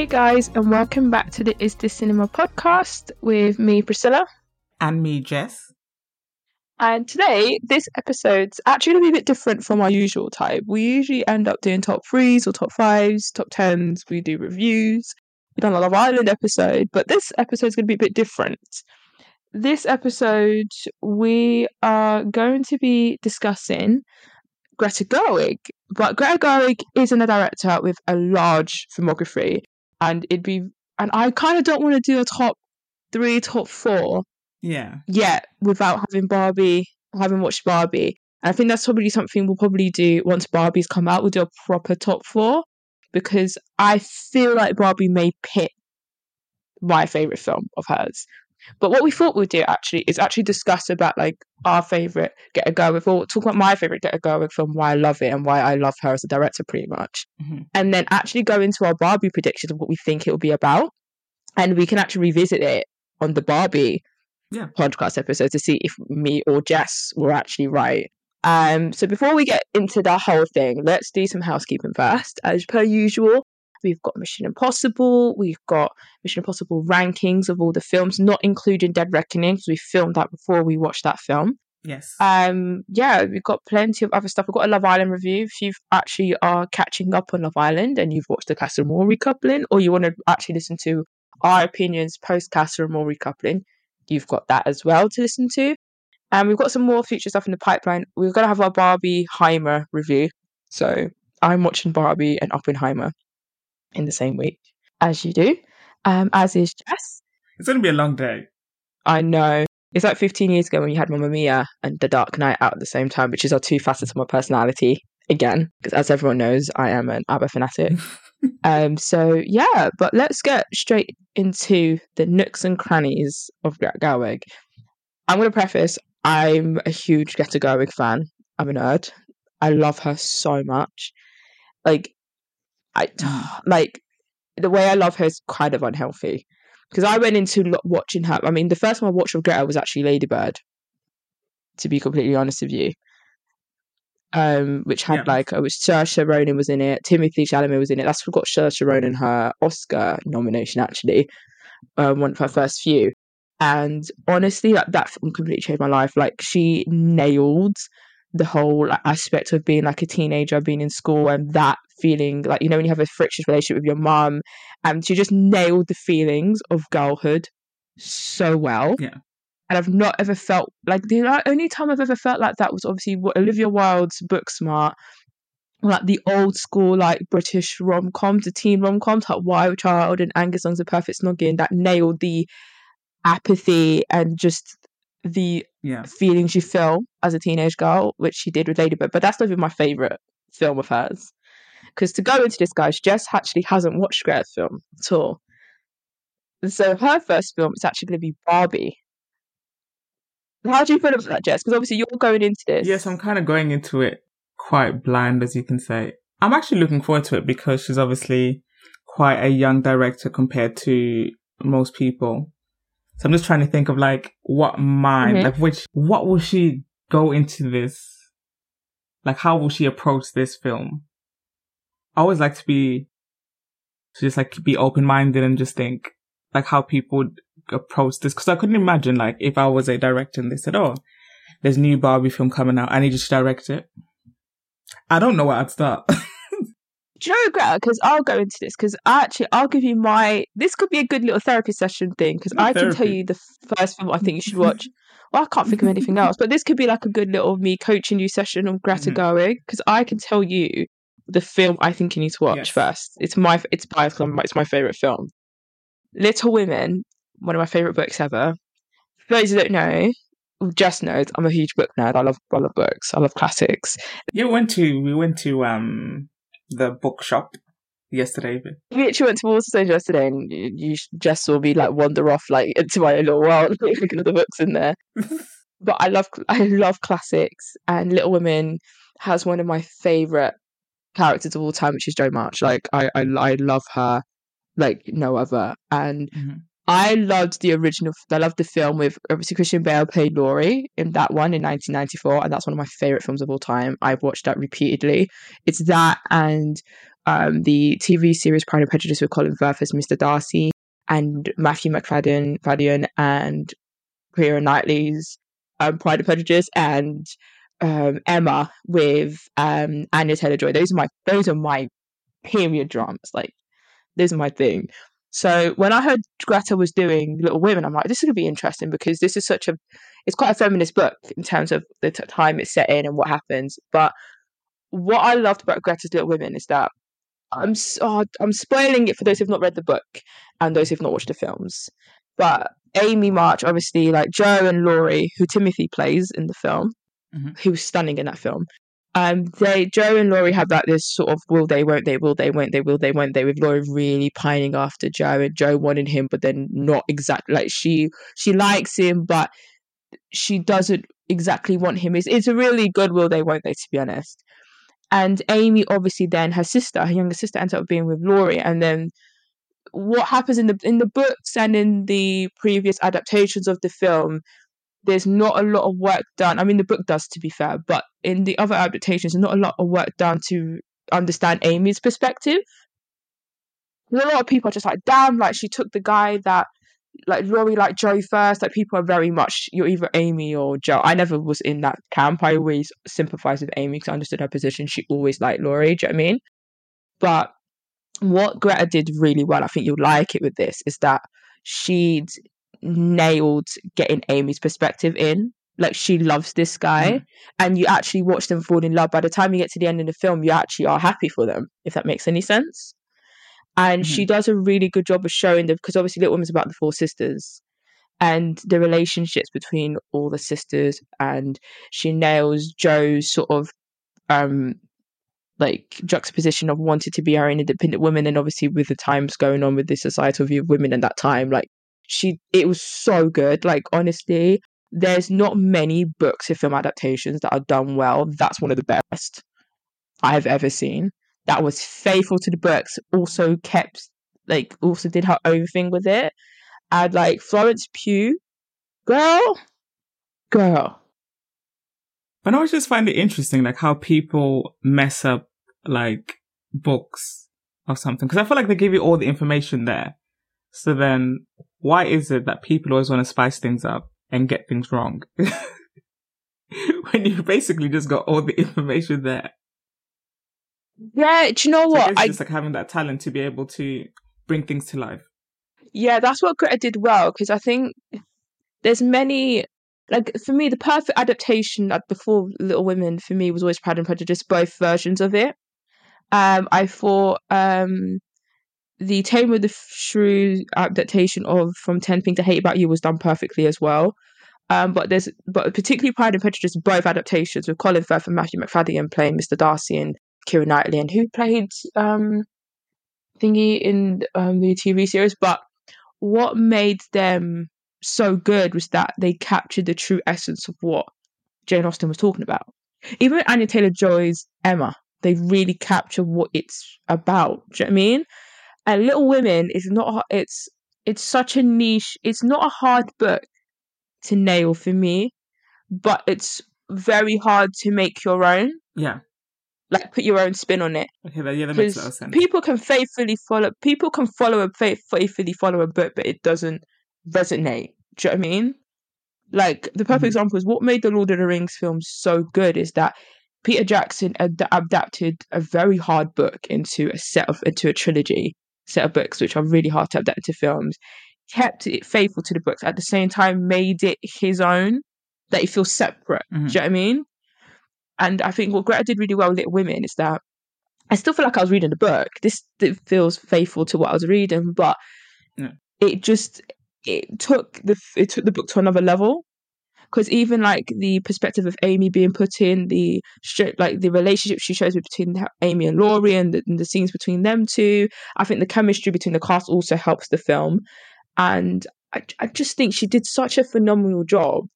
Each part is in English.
Hey guys, and welcome back to the Is This Cinema podcast with me, Priscilla. And me, Jess. And today, this episode's actually going to be a bit different from our usual type. We usually end up doing top threes or top fives, top tens. We do reviews. We've done a Love Island episode, but this episode's going to be a bit different. This episode, we are going to be discussing Greta Gerwig. But Greta Gerwig isn't a director with a large filmography, and it'd be and I kind of don't want to do a top three, top four Yeah. yet without having Barbie, having watched Barbie. And I think that's probably something we'll probably do once Barbie's come out. We'll do a proper top four because I feel like Barbie may pit my favorite film of hers. But what we thought we'd do actually is actually discuss about like our favorite Greta Gerwig, or talk about my favorite Greta Gerwig film, why I love it and why I love her as a director, pretty much. Mhm. And then actually go into our Barbie predictions of what we think it will be about, and we can actually revisit it on the Barbie Yeah. podcast episode to see if me or Jess were actually right. Um, so before we get into the whole thing, let's do some housekeeping first. As per usual, we've got Mission Impossible, we've got Mission Impossible rankings of all the films, not including Dead Reckoning, because we filmed that before we watched that film. Yes. Um, yeah, we've got plenty of other stuff. We've got a Love Island review. If you actually are catching up on Love Island and you've watched the Casa Amor recoupling, or you want to actually listen to our opinions post Casa Amor recoupling, you've got that as well to listen to. And we've got some more future stuff in the pipeline. We're going to have our Barbie Heimer review. So I'm watching Barbie and Oppenheimer in the same week, as you do, um, as is Jess. it's going to be a long day. I know. It's like 15 years ago when you had Mamma Mia and The Dark Knight out at the same time, which is our two facets of my personality. Again, because as everyone knows, I am an ABBA fanatic. um, so yeah, but let's get straight into the nooks and crannies of Greta Gerwig. I'm going to preface: I'm a huge Greta Gerwig fan. I'm a nerd. I love her so much. Like, I like the way I love her is kind of unhealthy because I went into lo- watching her. I mean, the first one I watched of Greta was actually Ladybird. To be completely honest with you, um, which had Yeah. like it was Saoirse Ronan was in it, Timothée Chalamet was in it. That's what got Saoirse Ronan her Oscar nomination actually, um, one of her first few. And honestly, like, that film completely changed my life. Like she nailed the whole like, aspect of being like a teenager, being in school, and that feeling like you know when you have a frictious relationship with your mum, and she just nailed the feelings of girlhood so well. Yeah. And I've not ever felt like the only time I've ever felt like that was obviously what Olivia Wilde's Booksmart, like the old school like British rom coms, the teen rom coms, like Wild Child and Angus Thongs and Perfect Snogging, that nailed the apathy and just the Yeah. feelings you feel as a teenage girl, which she did with Ladybird. But that's not even my favourite film of hers. Because to go into this, guys, Jess actually hasn't watched Greta's film at all. And so her first film is actually going to be Barbie. How do you feel about that, Jess? Because obviously you're going into this. Yes, I'm kind of going into it quite blind, as you can say. I'm actually looking forward to it because she's obviously quite a young director compared to most people. So I'm just trying to think of like what mind, Mhm. like which, what will she go into this? Like how will she approach this film? I always like to be, to just like be open minded and just think like how people would approach this. Cause I couldn't imagine like if I was a director and they said, oh, there's a new Barbie film coming out. I need you to direct it. I don't know where I'd start. Do you know, Greta? Because I'll go into this. Because actually, I'll give you my. This could be a good little therapy session thing. Because I can tell you the first film I think you should watch. well, I can't think of anything else. But this could be like a good little me coaching you session on Greta Mhm. Gerwig. Because I can tell you the film I think you need to watch Yes. first. It's my. It's biased. 'cause It's my favorite film. Little Women, one of my favorite books ever. For those who don't know, Jess knows I'm a huge book nerd. I love. I love books. I love classics. you went to, we went to, um, the bookshop yesterday. We actually went to Waterstones yesterday, and you, just saw me like wander off like into my own little world, looking at the books in there. But I love I love classics, and Little Women has one of my favorite characters of all time, which is Jo March. Like I I, I love her like no other, and Mhm. I loved the original. I loved the film with obviously Christian Bale played Laurie in that one in 1994, and that's one of my favorite films of all time. I've watched that repeatedly. It's that and um, the TV series Pride and Prejudice with Colin Firth as Mr. Darcy and Matthew Macfadyen Fadyen and Keira Knightley's um, Pride and Prejudice and um, Emma with um, Anya Taylor Joy. Those are my those are my period dramas. Like those are my thing. So when I heard Greta was doing Little Women, I'm like, this is gonna be interesting because this is such a it's quite a feminist book in terms of the t- time it's set in and what happens. But what I loved about Greta's Little Women is that I'm oh, I'm spoiling it for those who've not read the book and those who've not watched the films. But Amy March, obviously, like Jo and Laurie, who Timothée plays in the film, mm-hmm. who was stunning in that film. Um, they Jo and Laurie have that this sort of will they, won't they, will they, won't they, will they, won't they, with Laurie really pining after Jo and Jo wanting him, but then not exactly like she she likes him, but she doesn't exactly want him. It's it's a really good will they, won't they, to be honest. And Amy, obviously, then her sister, her younger sister, ends up being with Laurie, and then what happens in the in the books and in the previous adaptations of the film there's not a lot of work done. I mean the book does to be fair but in the other adaptations not a lot of work done to understand amy's perspective. A lot of people are just like damn like she took the guy that like Laurie like Jo first. Like people are very much you're either Amy or Jo I never was in that camp. I always sympathized with Amy because I understood her position. She always liked Laurie do you know what I mean? But what Greta did really well, I think you'll like it with this, is that she'd nailed getting Amy's perspective in. Like she loves this guy, mm. and you actually watch them fall in love. By the time you get to the end of the film, you actually are happy for them, if that makes any sense. And mm-hmm. she does a really good job of showing them because obviously Little Women's about the four sisters and the relationships between all the sisters, and she nails Jo's sort of um like juxtaposition of wanted to be her own independent woman and obviously with the times going on with the societal view of women in that time like she it was so good. Like honestly there's not many books or film adaptations that are done well. That's one of the best i've ever seen. That was faithful to the books also kept like also did her own thing with it. And like florence pugh girl girl. But I always just find it interesting, like how people mess up like books or something because I feel like they give you all the information there. So then, why is it that people always want to spice things up and get things wrong when you basically just got all the information there? Yeah, do you know what? I, I just like having that talent to be able to bring things to life. Yeah, that's what Greta did well because I think there's many like for me the perfect adaptation like before Little Women for me was always Pride and Prejudice, both versions of it. Um, I thought um, the Tame of the Shrew adaptation of From Ten Things to Hate About You was done perfectly as well. Um, but there's but particularly Pride and Prejudice, both adaptations with Colin Firth and Matthew Macfadyen playing Mr. Darcy and Keira Knightley, and who played um, thingy in um, the TV series. But what made them so good was that they captured the true essence of what Jane Austen was talking about. Even Anya Taylor Joy's Emma, they really capture what it's about. Do you know what I mean? And Little Women is not it's it's such a niche. It's not a hard book to nail for me, but it's very hard to make your own. Yeah. Like put your own spin on it. Okay, that, yeah, that makes a lot of sense. People can faithfully follow. People can follow a faith, faithfully follow a book, but it doesn't resonate. Do you know what I mean? Like the perfect mm-hmm. example is what made the Lord of the Rings films so good is that Peter Jackson ad- adapted a very hard book into a set of into a trilogy set of books, which are really hard to adapt into films. Kept it faithful to the books at the same time, made it his own. That it feels separate. Mm-hmm. Do you know what I mean? And I think what Greta did really well with Little Women is that I still feel like I was reading the book. This feels faithful to what I was reading, but yeah. it just it took the it took the book to another level because even like the perspective of Amy being put in the like the relationship she shows between Amy and Laurie and the, and the, scenes between them two, I think the chemistry between the cast also helps the film, and I I just think she did such a phenomenal job,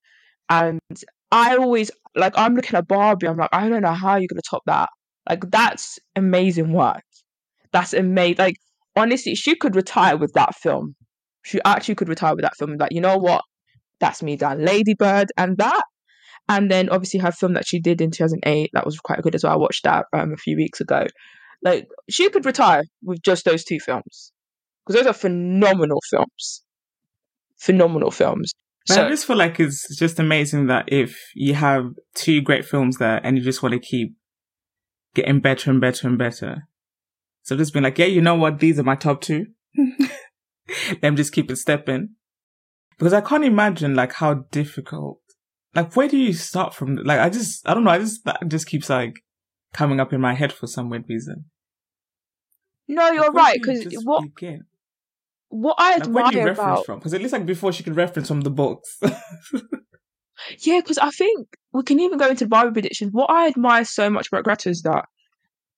and I always like I'm looking at Barbie, I'm like I don't know how you're gonna top that, like that's amazing work, that's amazing, like honestly she could retire with that film. She actually could retire with that film. Like, you know what? That's me done. Ladybird and that. And then obviously her film that she did in 2008, that was quite good as well. I watched that um, a few weeks ago. Like she could retire with just those two films because those are phenomenal films. Phenomenal films. But So I just feel like it's just amazing that if you have two great films there and you just want to keep getting better and better and better. So I've just being like, yeah, you know what? These are my top two. Them just keep it stepping. Because I can't imagine like how difficult, like where do you start from? Like I just, I don't know. I just, that just keeps like coming up in my head for some weird reason. no, you're Like, right do you because what begin? what I Like, where do you admire reference about from? Because it looks like before she could reference from the books. Yeah, because I think we can even go into Barbie predictions. What I admire so much about Greta is that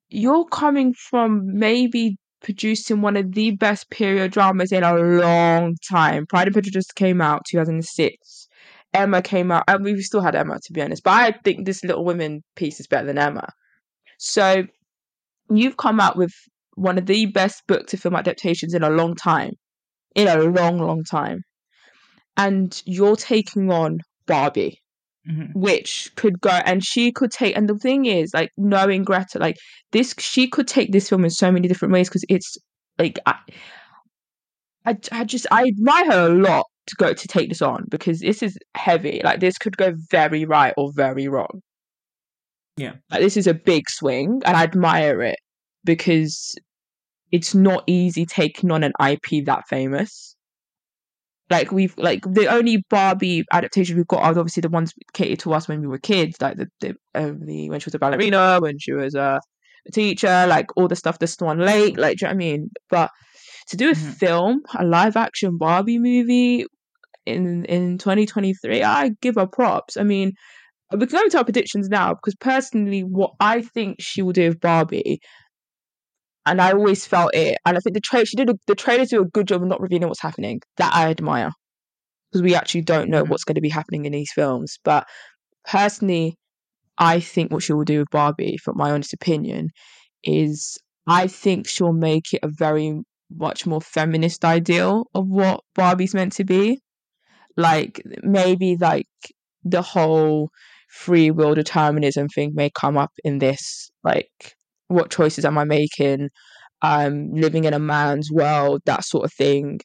you're coming from maybe producing one of the best period dramas in a long time. Pride and Prejudice came out 2006. Emma came out, and we still had Emma to be honest. But I think this Little Women piece is better than Emma. So you've come out with one of the best book to film adaptations in a long time, in a long, long time, and you're taking on Barbie Mhm. which could go and she could take and the thing is like knowing greta like this she could take this film in so many different ways because it's like I, I i just i admire her a lot to go to take this on because this is heavy like this could go very right or very wrong Yeah. like this is a big swing and i admire it because it's not easy taking on an ip that famous like we've like the only Barbie adaptation we've got are obviously the ones catered to us when we were kids, like the the, um, the when she was a ballerina, when she was a, a teacher, like all the stuff the Swan Lake, like do you know what I mean? But to do a Mhm. film, a live action Barbie movie in in 2023, I give her props. I mean, we can go into our predictions now because personally, what I think she will do with Barbie. And I always felt it, and I think the trailer she did. A, the trailers do a good job of not revealing what's happening. That I admire because we actually don't know Mhm. what's going to be happening in these films. But personally, I think what she will do with Barbie, from my honest opinion, is I think she'll make it a very much more feminist ideal of what Barbie's meant to be. Like maybe like the whole free will determinism thing may come up in this. Like what choices am I making? Um, living in a man's world, that sort of thing.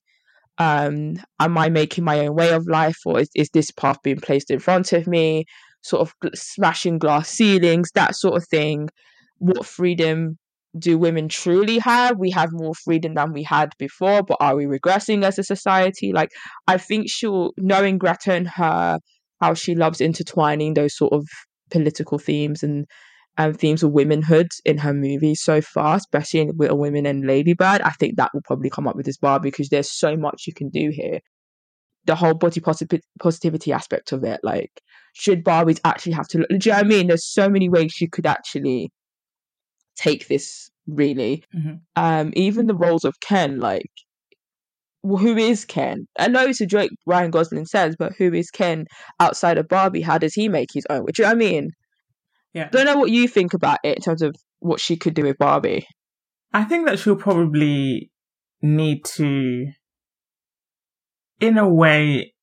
Um am i making my own way of life or is, is this path being placed in front of me? Sort of smashing glass ceilings that sort of thing. What freedom do women truly have? We have more freedom than we had before but are we regressing as a society? Like i think she'll knowing greta and her how she loves intertwining those sort of political themes and um, themes of womanhood in her movies so far, especially in Little Women and Ladybird. I think that will probably come up with this Barbie because there's so much you can do here. The whole body posi- positivity aspect of it, like, should Barbies actually have to look? Do you know what I mean? There's so many ways you could actually take this, really. Mhm. Um, even the roles of Ken, like, well, who is Ken? I know it's a joke Ryan Gosling says, but who is Ken outside of Barbie? How does he make his own? Which you know what I mean? Yeah. don't know what you think about it in terms of what she could do with Barbie. I think that she'll probably need to, in a way,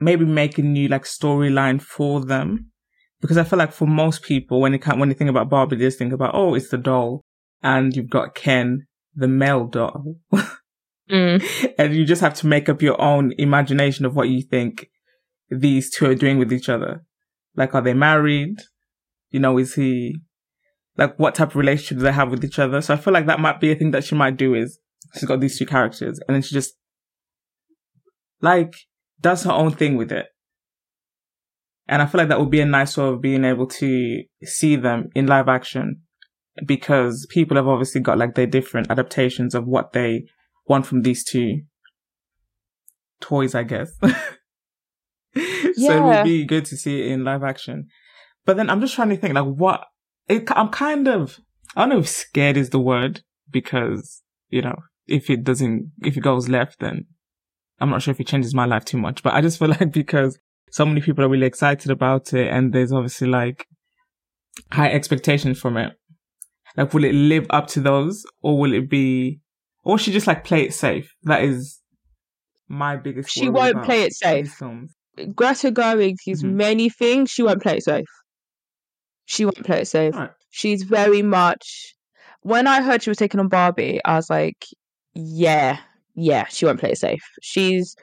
maybe make a new like storyline for them. Because I feel like for most people, when they can when they think about Barbie, they just think about, oh, it's the doll. And you've got Ken, the male doll. Mm. and you just have to make up your own imagination of what you think these two are doing with each other. Like, are they married? You know, is he, like, what type of relationship do they have with each other? So I feel like that might be a thing that she might do is she's got these two characters and then she just, like, does her own thing with it. And I feel like that would be a nice way of being able to see them in live action because people have obviously got like their different adaptations of what they want from these two toys, I guess. yeah. so it would be good to see it in live action. But then I'm just trying to think, like, what? It, I'm kind of, I don't know if scared is the word because, you know, if it doesn't, if it goes left, then I'm not sure if it changes my life too much. But I just feel like because so many people are really excited about it and there's obviously like high expectations from it. Like, will it live up to those or will it be, or should just like play it safe? That is my biggest. She won't play it safe. Greta Gerwig is Mhm. many things. She won't play it safe. She won't play it safe. Right. She's very much. when I heard she was taking on Barbie, I was like, yeah, yeah, she won't play it safe. She's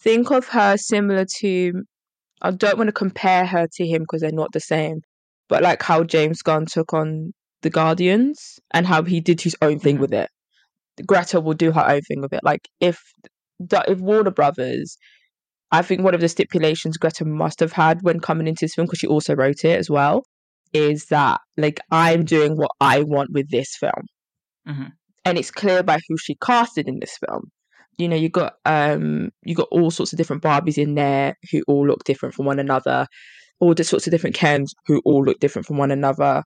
think of her similar to. I don't want to compare her to him because they're not the same, but like how James Gunn took on the Guardians and how he did his own thing Mhm. with it. Greta will do her own thing with it. Like if if Warner Brothers, I think one of the stipulations Greta must have had when coming into this film because she also wrote it as well is that like I'm doing what I want with this film, Mhm. and it's clear by who she casted in this film. You know, you got um you got all sorts of different Barbies in there who all look different from one another, all the sorts of different Kens who all look different from one another.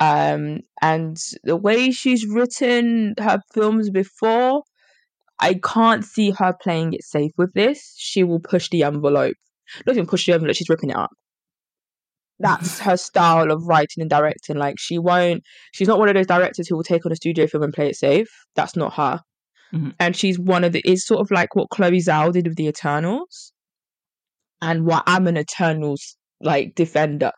Um, and the way she's written her films before, I can't see her playing it safe with this. She will push the envelope. Not even push the envelope, she's ripping it up. That's her style of writing and directing. Like she won't she's not one of those directors who will take on a studio film and play it safe. That's not her. Mhm. And she's one of the is sort of like what Chloe Zhao did with the Eternals. And what I'm an Eternals like defender.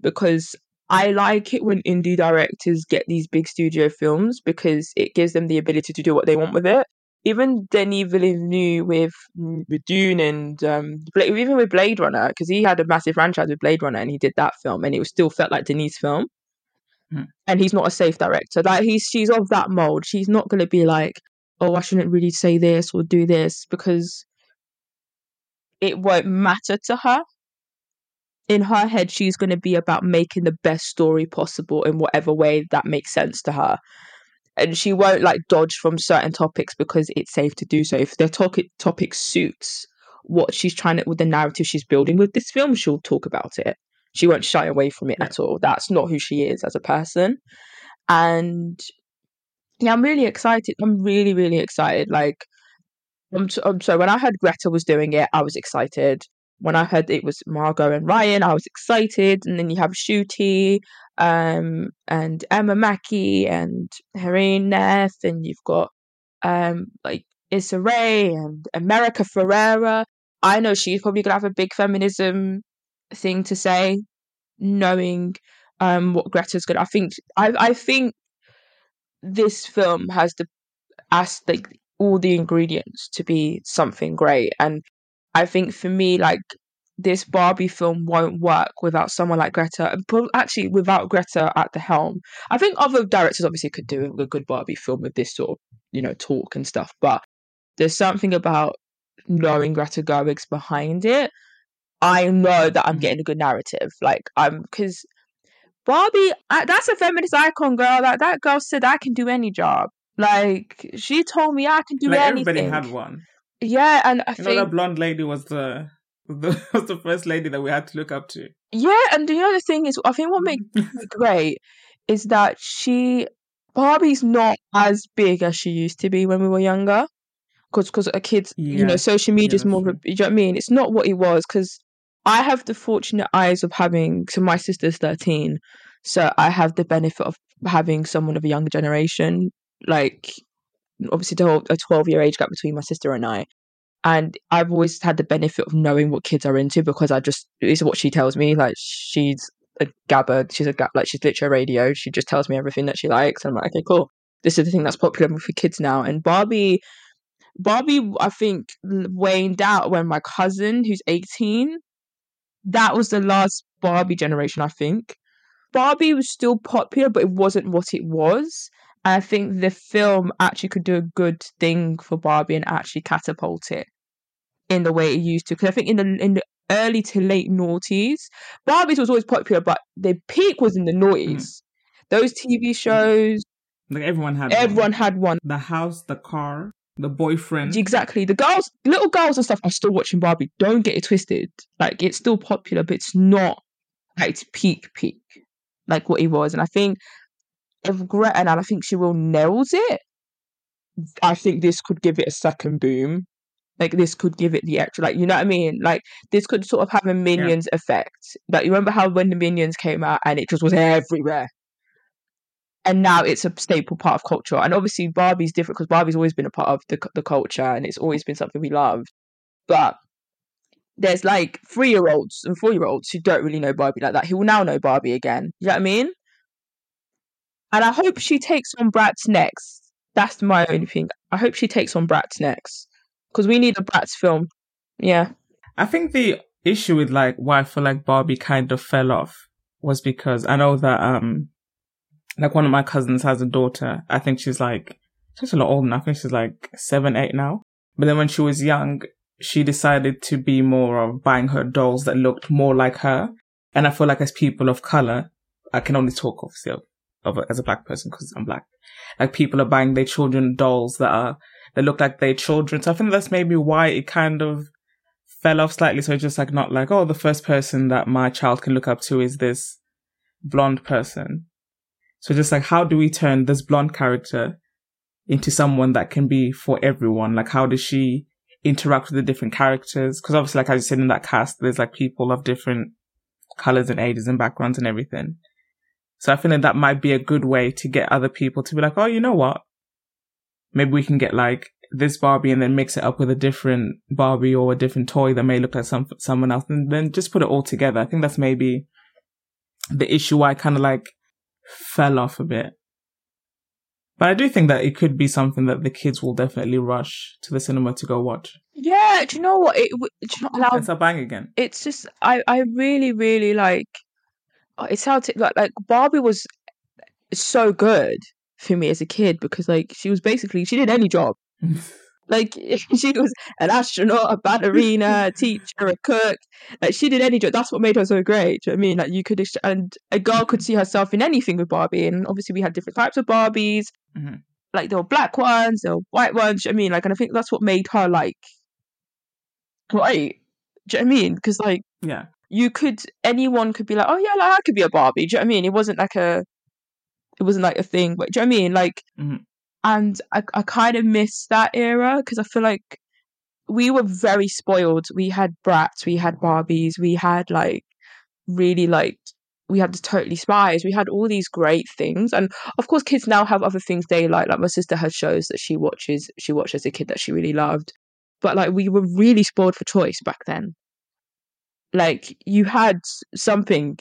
Because I like it when indie directors get these big studio films because it gives them the ability to do what they want with it. Even Denis Villeneuve with, with Dune and um, even with Blade Runner, because he had a massive franchise with Blade Runner and he did that film and it was still felt like Denis' film. Hmm. And he's not a safe director. Like he's she's of that mold. She's not going to be like, oh, I shouldn't really say this or do this because it won't matter to her in her head she's going to be about making the best story possible in whatever way that makes sense to her and she won't like dodge from certain topics because it's safe to do so. If the topic topic suits what she's trying to with the narrative she's building with this film she'll talk about it. She won't shy away from it Yeah. at all. That's not who she is as a person. And yeah i'm really excited. I'm really really excited. Like I'm, so, I'm so when i heard greta was doing it i was excited. When I heard it was Margot and Ryan, I was excited. And then you have Ncuti, um, and Emma Mackey and Hari Nef, and you've got um like Issa Rae and America Ferrera. I know she's probably gonna have a big feminism thing to say, knowing um what Greta's gonna. I think I I think this film has the as like all the ingredients to be something great and I think for me, like this Barbie film won't work without someone like Greta, and pro- actually without Greta at the helm. I think other directors obviously could do a good Barbie film with this sort of, you know, talk and stuff, but there's something about knowing Greta Gerwig's behind it. I know that I'm getting a good narrative. Like I'm because Barbie, I, that's a feminist icon, girl. Like that girl said, I can do any job. Like she told me I can do like anything. everybody had one. Yeah, and I You know think that blonde lady was the, the was the first lady that we had to look up to. Yeah, and the other thing is, I think what makes it great is that she Barbie's not as big as she used to be when we were younger. Because because a kids, you know, social media is more. Of a, true. you know what I mean? It's not what it was. Because I have the fortunate eyes of having. So my sister's thirteen, so I have the benefit of having someone of a younger generation. Like obviously, a twelve year age gap between my sister and I. And I've always had the benefit of knowing what kids are into because I just it's what she tells me. Like she's a gabber, she's a gab, like she's literally radio. She just tells me everything that she likes. And I'm like, okay, cool. This is the thing that's popular for kids now. And Barbie, Barbie, I think waned out when my cousin, who's 18, that was the last Barbie generation. I think Barbie was still popular, but it wasn't what it was. And I think the film actually could do a good thing for Barbie and actually catapult it in the way it used to. Because I think in the in the early to late noughties, Barbie's was always popular, but the peak was in the noughties. Mm. Those TV shows, Like everyone had everyone one. had one. The house, the car, the boyfriend. Exactly. The girls, little girls and stuff are still watching Barbie. Don't get it twisted. Like it's still popular, but it's not at its peak peak like what it was. And I think if Greta and I think she will nails it, I think this could give it a second boom. Like this could give it the extra, like you know what I mean. Like this could sort of have a minions effect. Like you remember how when the minions came out and it just was everywhere, and now it's a staple part of culture. And obviously Barbie's different because Barbie's always been a part of the the culture and it's always been something we loved. But there's like three year olds and four year olds who don't really know Barbie like that who will now know Barbie again. You know what I mean? And I hope she takes on Bratz next. That's my only thing. I hope she takes on Bratz next because we need a Bratz film. Yeah. I think the issue with like why I feel like Barbie kind of fell off was because I know that um like one of my cousins has a daughter. I think she's like she's a lot older now. I think she's like seven, eight now. But then when she was young, she decided to be more of buying her dolls that looked more like her. And I feel like as people of color, I can only talk obviously of, of as a black person because I'm black. Like people are buying their children dolls that are that look like their children. So I think that's maybe why it kind of fell off slightly. So it's just like not like, oh, the first person that my child can look up to is this blonde person. So just like, how do we turn this blonde character into someone that can be for everyone? Like, how does she interact with the different characters? Because obviously, like as you said in that cast, there's like people of different colors and ages and backgrounds and everything. So I feel like that might be a good way to get other people to be like, oh, you know what? Maybe we can get like this Barbie and then mix it up with a different Barbie or a different toy that may look like some someone else, and then just put it all together. I think that's maybe the issue why I kind of like fell off a bit. But I do think that it could be something that the kids will definitely rush to the cinema to go watch. Yeah, do you know what? It, do you know, now, It's a bang again. it's just I I really really like. uh, It sounds like like Barbie was so good for me as a kid because like she was basically she did any job. Like she was an astronaut, a ballerina, a teacher, a cook. Like she did any job. That's what made her so great. Do you know what I mean? Like you could, ex- and a girl could see herself in anything with Barbie. And obviously we had different types of Barbies. Mhm. Like there were black ones, there were white ones. do you know what I mean, like, and I think that's what made her like right. Do you know what I mean? Because like Yeah. you could, anyone could be like, oh yeah, like I could be a Barbie. Do you know what I mean? It wasn't like a, it wasn't like a thing. But do you know what I mean? Like, Mhm. and I, I kind of miss that era because I feel like we were very spoiled. We had Bratz, we had Barbies, we had like really like we had the totally spies, we had all these great things. And of course kids now have other things they like. Like my sister has shows that she watches she watched as a kid that she really loved. But like we were really spoiled for choice back then. Like you had something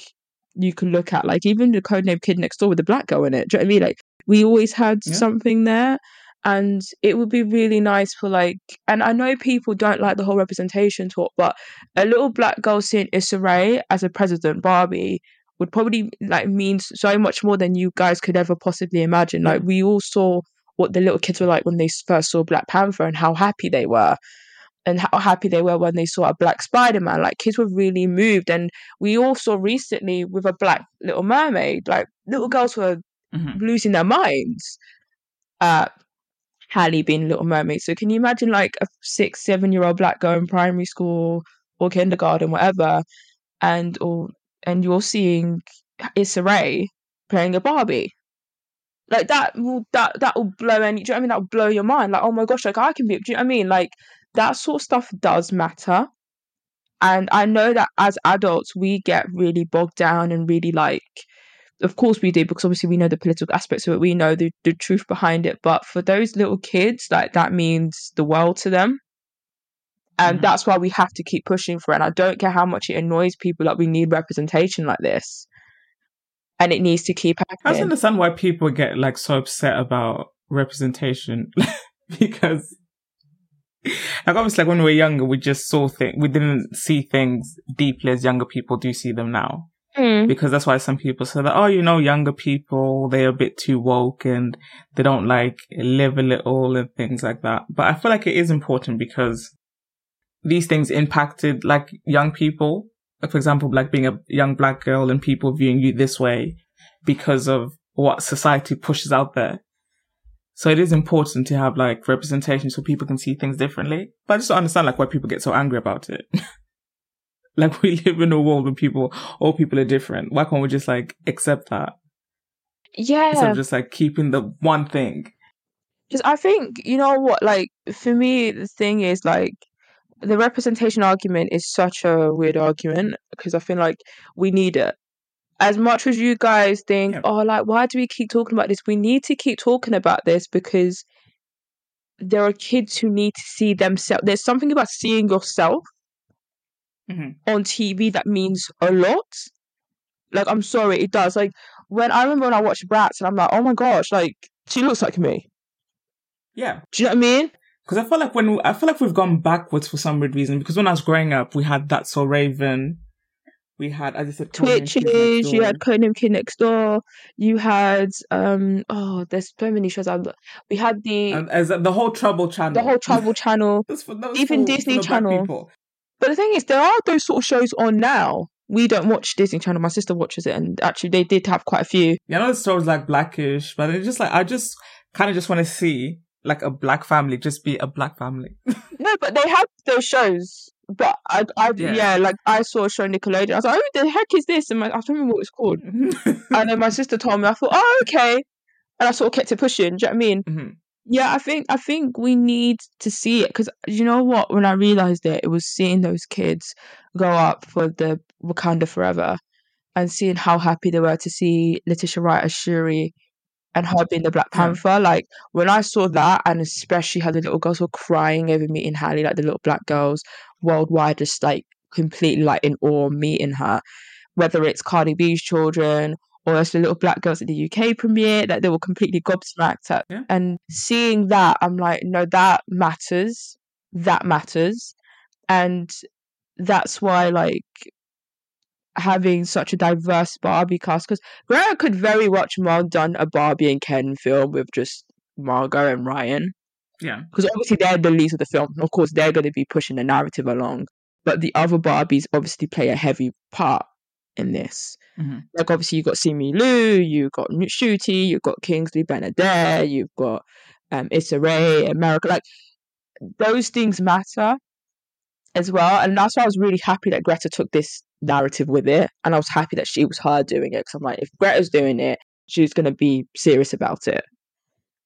you could look at, like even the codename Kid Next Door with the black girl in it. Do you know what I mean? Like we always had Yeah. something there and it would be really nice for like and i know people don't like the whole representation talk but a little black girl seeing Issa Rae as a president barbie would probably like mean so much more than you guys could ever possibly imagine like we all saw what the little kids were like when they first saw black panther and how happy they were and how happy they were when they saw a black spider-man like kids were really moved and we all saw recently with a black little mermaid like little girls were Mhm. losing their minds at Halle being Little Mermaid. So can you imagine like a six, seven year old black girl in primary school or kindergarten, whatever, and or and you're seeing Issa Rae playing a Barbie. Like that will that that will blow any do you know what I mean? That will blow your mind. Like, oh my gosh, like I can be do you know what I mean? Like that sort of stuff does matter. And I know that as adults we get really bogged down and really like of course we do because obviously we know the political aspects of it we know the, the truth behind it but for those little kids like that means the world to them and Mhm. that's why we have to keep pushing for it and i don't care how much it annoys people that we need representation like this and it needs to keep happening. I just understand why people get like so upset about representation because like obviously like when we were younger we just saw things we didn't see things deeply as younger people do see them now. Mm. because that's why some people say that oh you know younger people they're a bit too woke and they don't like live a little and things like that. But i feel like it is important because these things impacted like young people. Like for example like being a young black girl and people viewing you this way because of what society pushes out there so it is important to have like representation so people can see things differently. But i just don't understand like why people get so angry about it. Like we live in a world where people all people are different. Why can't we just like accept that? Yeah. instead of just like keeping the one thing. Because i think you know what like for me the thing is like the representation argument is such a weird argument because i feel like we need it as much as you guys think, Yeah. oh, like, why do we keep talking about this? We need to keep talking about this because there are kids who need to see themselves. There's something about seeing yourself Mhm. on TV that means a lot. Like, I'm sorry, it does. Like, when I remember when I watched Bratz and I'm like, oh my gosh, like she looks like me. Yeah. Do you know what I mean? Because I feel like when I feel like we've gone backwards for some weird reason. Because when I was growing up, we had that so Raven, we had as I said, Twitches, you had Codename Kid Next Door, you had um oh, there's so many shows. I we had the and as the whole Trouble channel, the whole Trouble Channel, for- even for- Disney for Channel. But the thing is, there are those sort of shows on now. We don't watch Disney Channel. My sister watches it, and actually, they did have quite a few. Yeah, I know the story's like blackish, but it's just like I just kind of just want to see like a black family just be a black family. No, but they have those shows. But I, I, Yeah. yeah. like I saw a show on Nickelodeon. I was like, "Oh, the heck is this?" And my, I don't remember what it's called. And then my sister told me. I thought, "Oh, okay." And I sort of kept it pushing. Do you know what I mean? Mhm. Yeah, I think I think we need to see it because you know what? When I realized it, it was seeing those kids go up for the Wakanda Forever, and seeing how happy they were to see Letitia Wright as Shuri, and her being the Black Yeah. Panther. Like when I saw that, and especially how the little girls were crying over meeting Halle, like the little black girls worldwide, just like completely like in awe meeting her. Whether it's Cardi B's children or it's the little black girls at the UK premiere that they were completely gobsmacked at. Yeah. And seeing that, I'm like, no, that matters. That matters. And that's why, like, having such a diverse Barbie cast, because Greta could very much well done a Barbie and Ken film with just Margot and Ryan yeah, because obviously they're the leads of the film. Of course, they're going to be pushing the narrative along, but the other Barbies obviously play a heavy part in this. Mhm. Like obviously, you've got Simu Liu, you've got Ncuti, you've got Kingsley Ben-Adir, you've got um, Issa Rae, America. Like those things matter as well, and that's why I was really happy that Greta took this narrative with it, and I was happy that she was her doing it because I'm like, if Greta's doing it, she's going to be serious about it.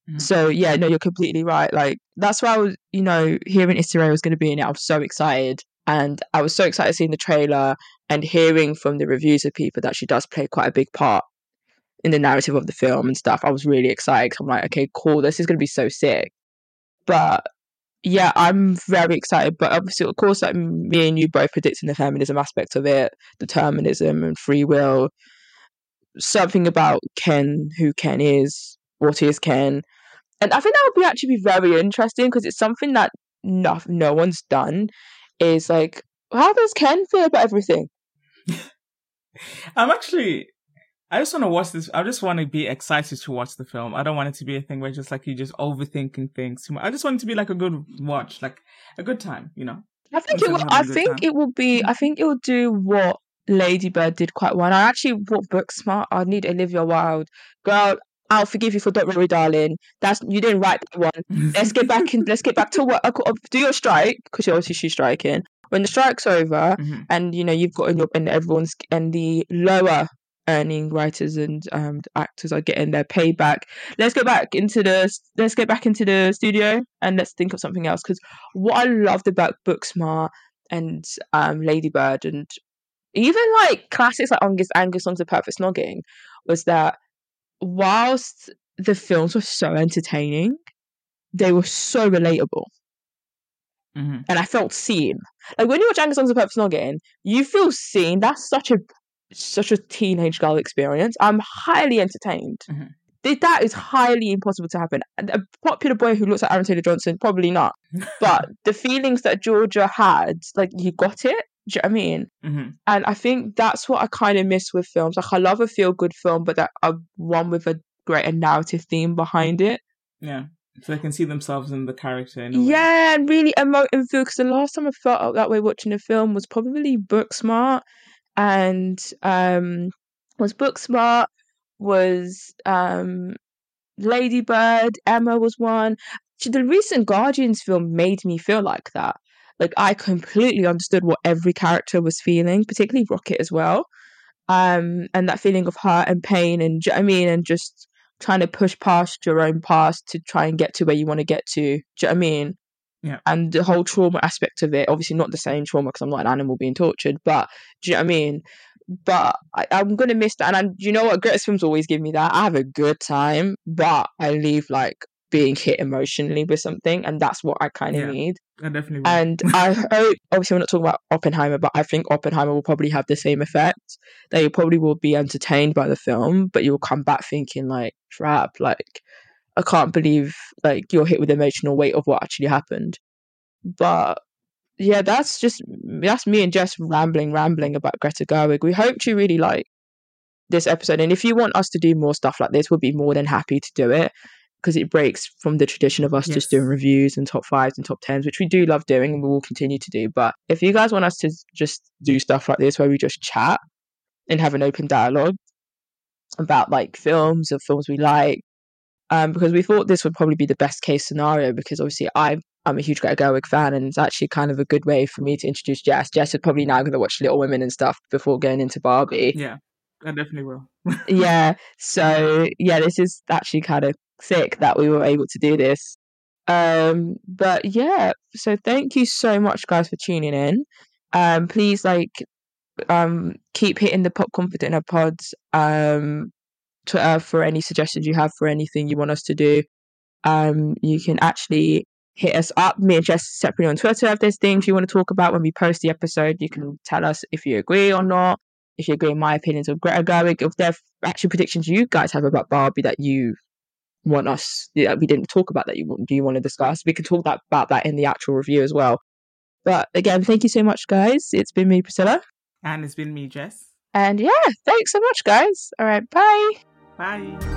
Mhm. So yeah, no, you're completely right. Like that's why I was, you know, hearing Rae was going to be in it. I was so excited, and I was so excited seeing the trailer and hearing from the reviews of people that she does play quite a big part in the narrative of the film and stuff. I was really excited. I'm like, okay, cool, this is going to be so sick. But yeah, I'm very excited. But obviously, of course, like me and you both predicting the feminism aspect of it, determinism and free will. Something about Ken, who Ken is, what is Ken, and I think that would be actually be very interesting because it's something that no, no one's done. Is like, how does Ken feel about everything? I'm actually. I just want to watch this. I just want to be excited to watch the film. I don't want it to be a thing where just like you're just overthinking things too much. I just want it to be like a good watch, like a good time, you know. I think it will. I think time. it will be. Mm-hmm. I think it will do what Lady Bird did quite well. And I actually bought Booksmart. I need Olivia Wilde, girl. I'll forgive you for Don't Worry, Darling. That's you didn't write that one. Let's get back in. Let's get back to work. Do your strike because obviously she's striking. When the strike's over, Mhm. and you know you've got in your and everyone's and the lower earning writers and um actors are getting their payback. Let's get back into the let's get back into the studio and let's think of something else. Because what I loved about Booksmart and um Ladybird and even like classics like Angus Angus Thongs and Perfect Snogging was that whilst the films were so entertaining, they were so relatable Mhm. and I felt seen. Like when you watch Angus Thongs and Perfect Snogging, you feel seen. That's such a such a teenage girl experience. I'm highly entertained. Mhm. That is highly impossible to happen. A popular boy who looks like Aaron Taylor Johnson, probably not. But the feelings that Georgia had, like you got it. Do you know what I mean? Mhm. And I think that's what I kind of miss with films. Like I love a feel good film, but that a one with a greater narrative theme behind it. Yeah, so they can see themselves in the character. In. Yeah, and really emote and feel. Because the last time I felt that way watching a film was probably Booksmart, and um, was Booksmart, was um, Ladybird, Emma was one. The recent Guardians film made me feel like that. Like I completely understood what every character was feeling, particularly Rocket as well. Um, and that feeling of hurt and pain, and you know I mean, and just trying to push past your own past to try and get to where you want to get to. Do you know what I mean? Yeah. And the whole trauma aspect of it, obviously not the same trauma because I'm not an animal being tortured, but do you know what I mean? But I, I'm gonna miss that. And I, you know what? Greta's films always give me that. I have a good time, but I leave like being hit emotionally with something, and that's what I kind of Yeah. need. I definitely will. And I hope, obviously, we're not talking about Oppenheimer, but I think Oppenheimer will probably have the same effect. That you probably will be entertained by the film, but you'll come back thinking like, "Crap! Like, I can't believe like you're hit with the emotional weight of what actually happened." But yeah, that's just that's me and Jess rambling, rambling about Greta Gerwig. We hope you really like this episode, and if you want us to do more stuff like this, we'll be more than happy to do it because it breaks from the tradition of us Yes. just doing reviews and top fives and top tens, which we do love doing and we will continue to do. But if you guys want us to just do stuff like this where we just chat and have an open dialogue about like films or films we like, um, because we thought this would probably be the best case scenario because obviously I I'm a huge Greta Gerwig fan and it's actually kind of a good way for me to introduce Jess. Jess is probably now going to watch Little Women and stuff before going into Barbie yeah, I definitely will. yeah so yeah this is actually kind of sick that we were able to do this. Um but yeah so thank you so much guys for tuning in. Um please like um keep hitting the pop confident Hub pods um twitter for any suggestions you have for anything you want us to do. Um you can actually hit us up. Me and jess separately on twitter if there's things you want to talk about when we post the episode. You can tell us if you agree or not if you agree with my opinions of Greta uh, Gerwig, if their actual predictions you guys have about Barbie that you want us that we didn't talk about that you want- do you want to discuss, we can talk that, about that in the actual review as well. But again, thank you so much, guys. It's been me, Priscilla, and it's been me, Jess. and yeah, thanks so much, guys. All right, bye. Bye.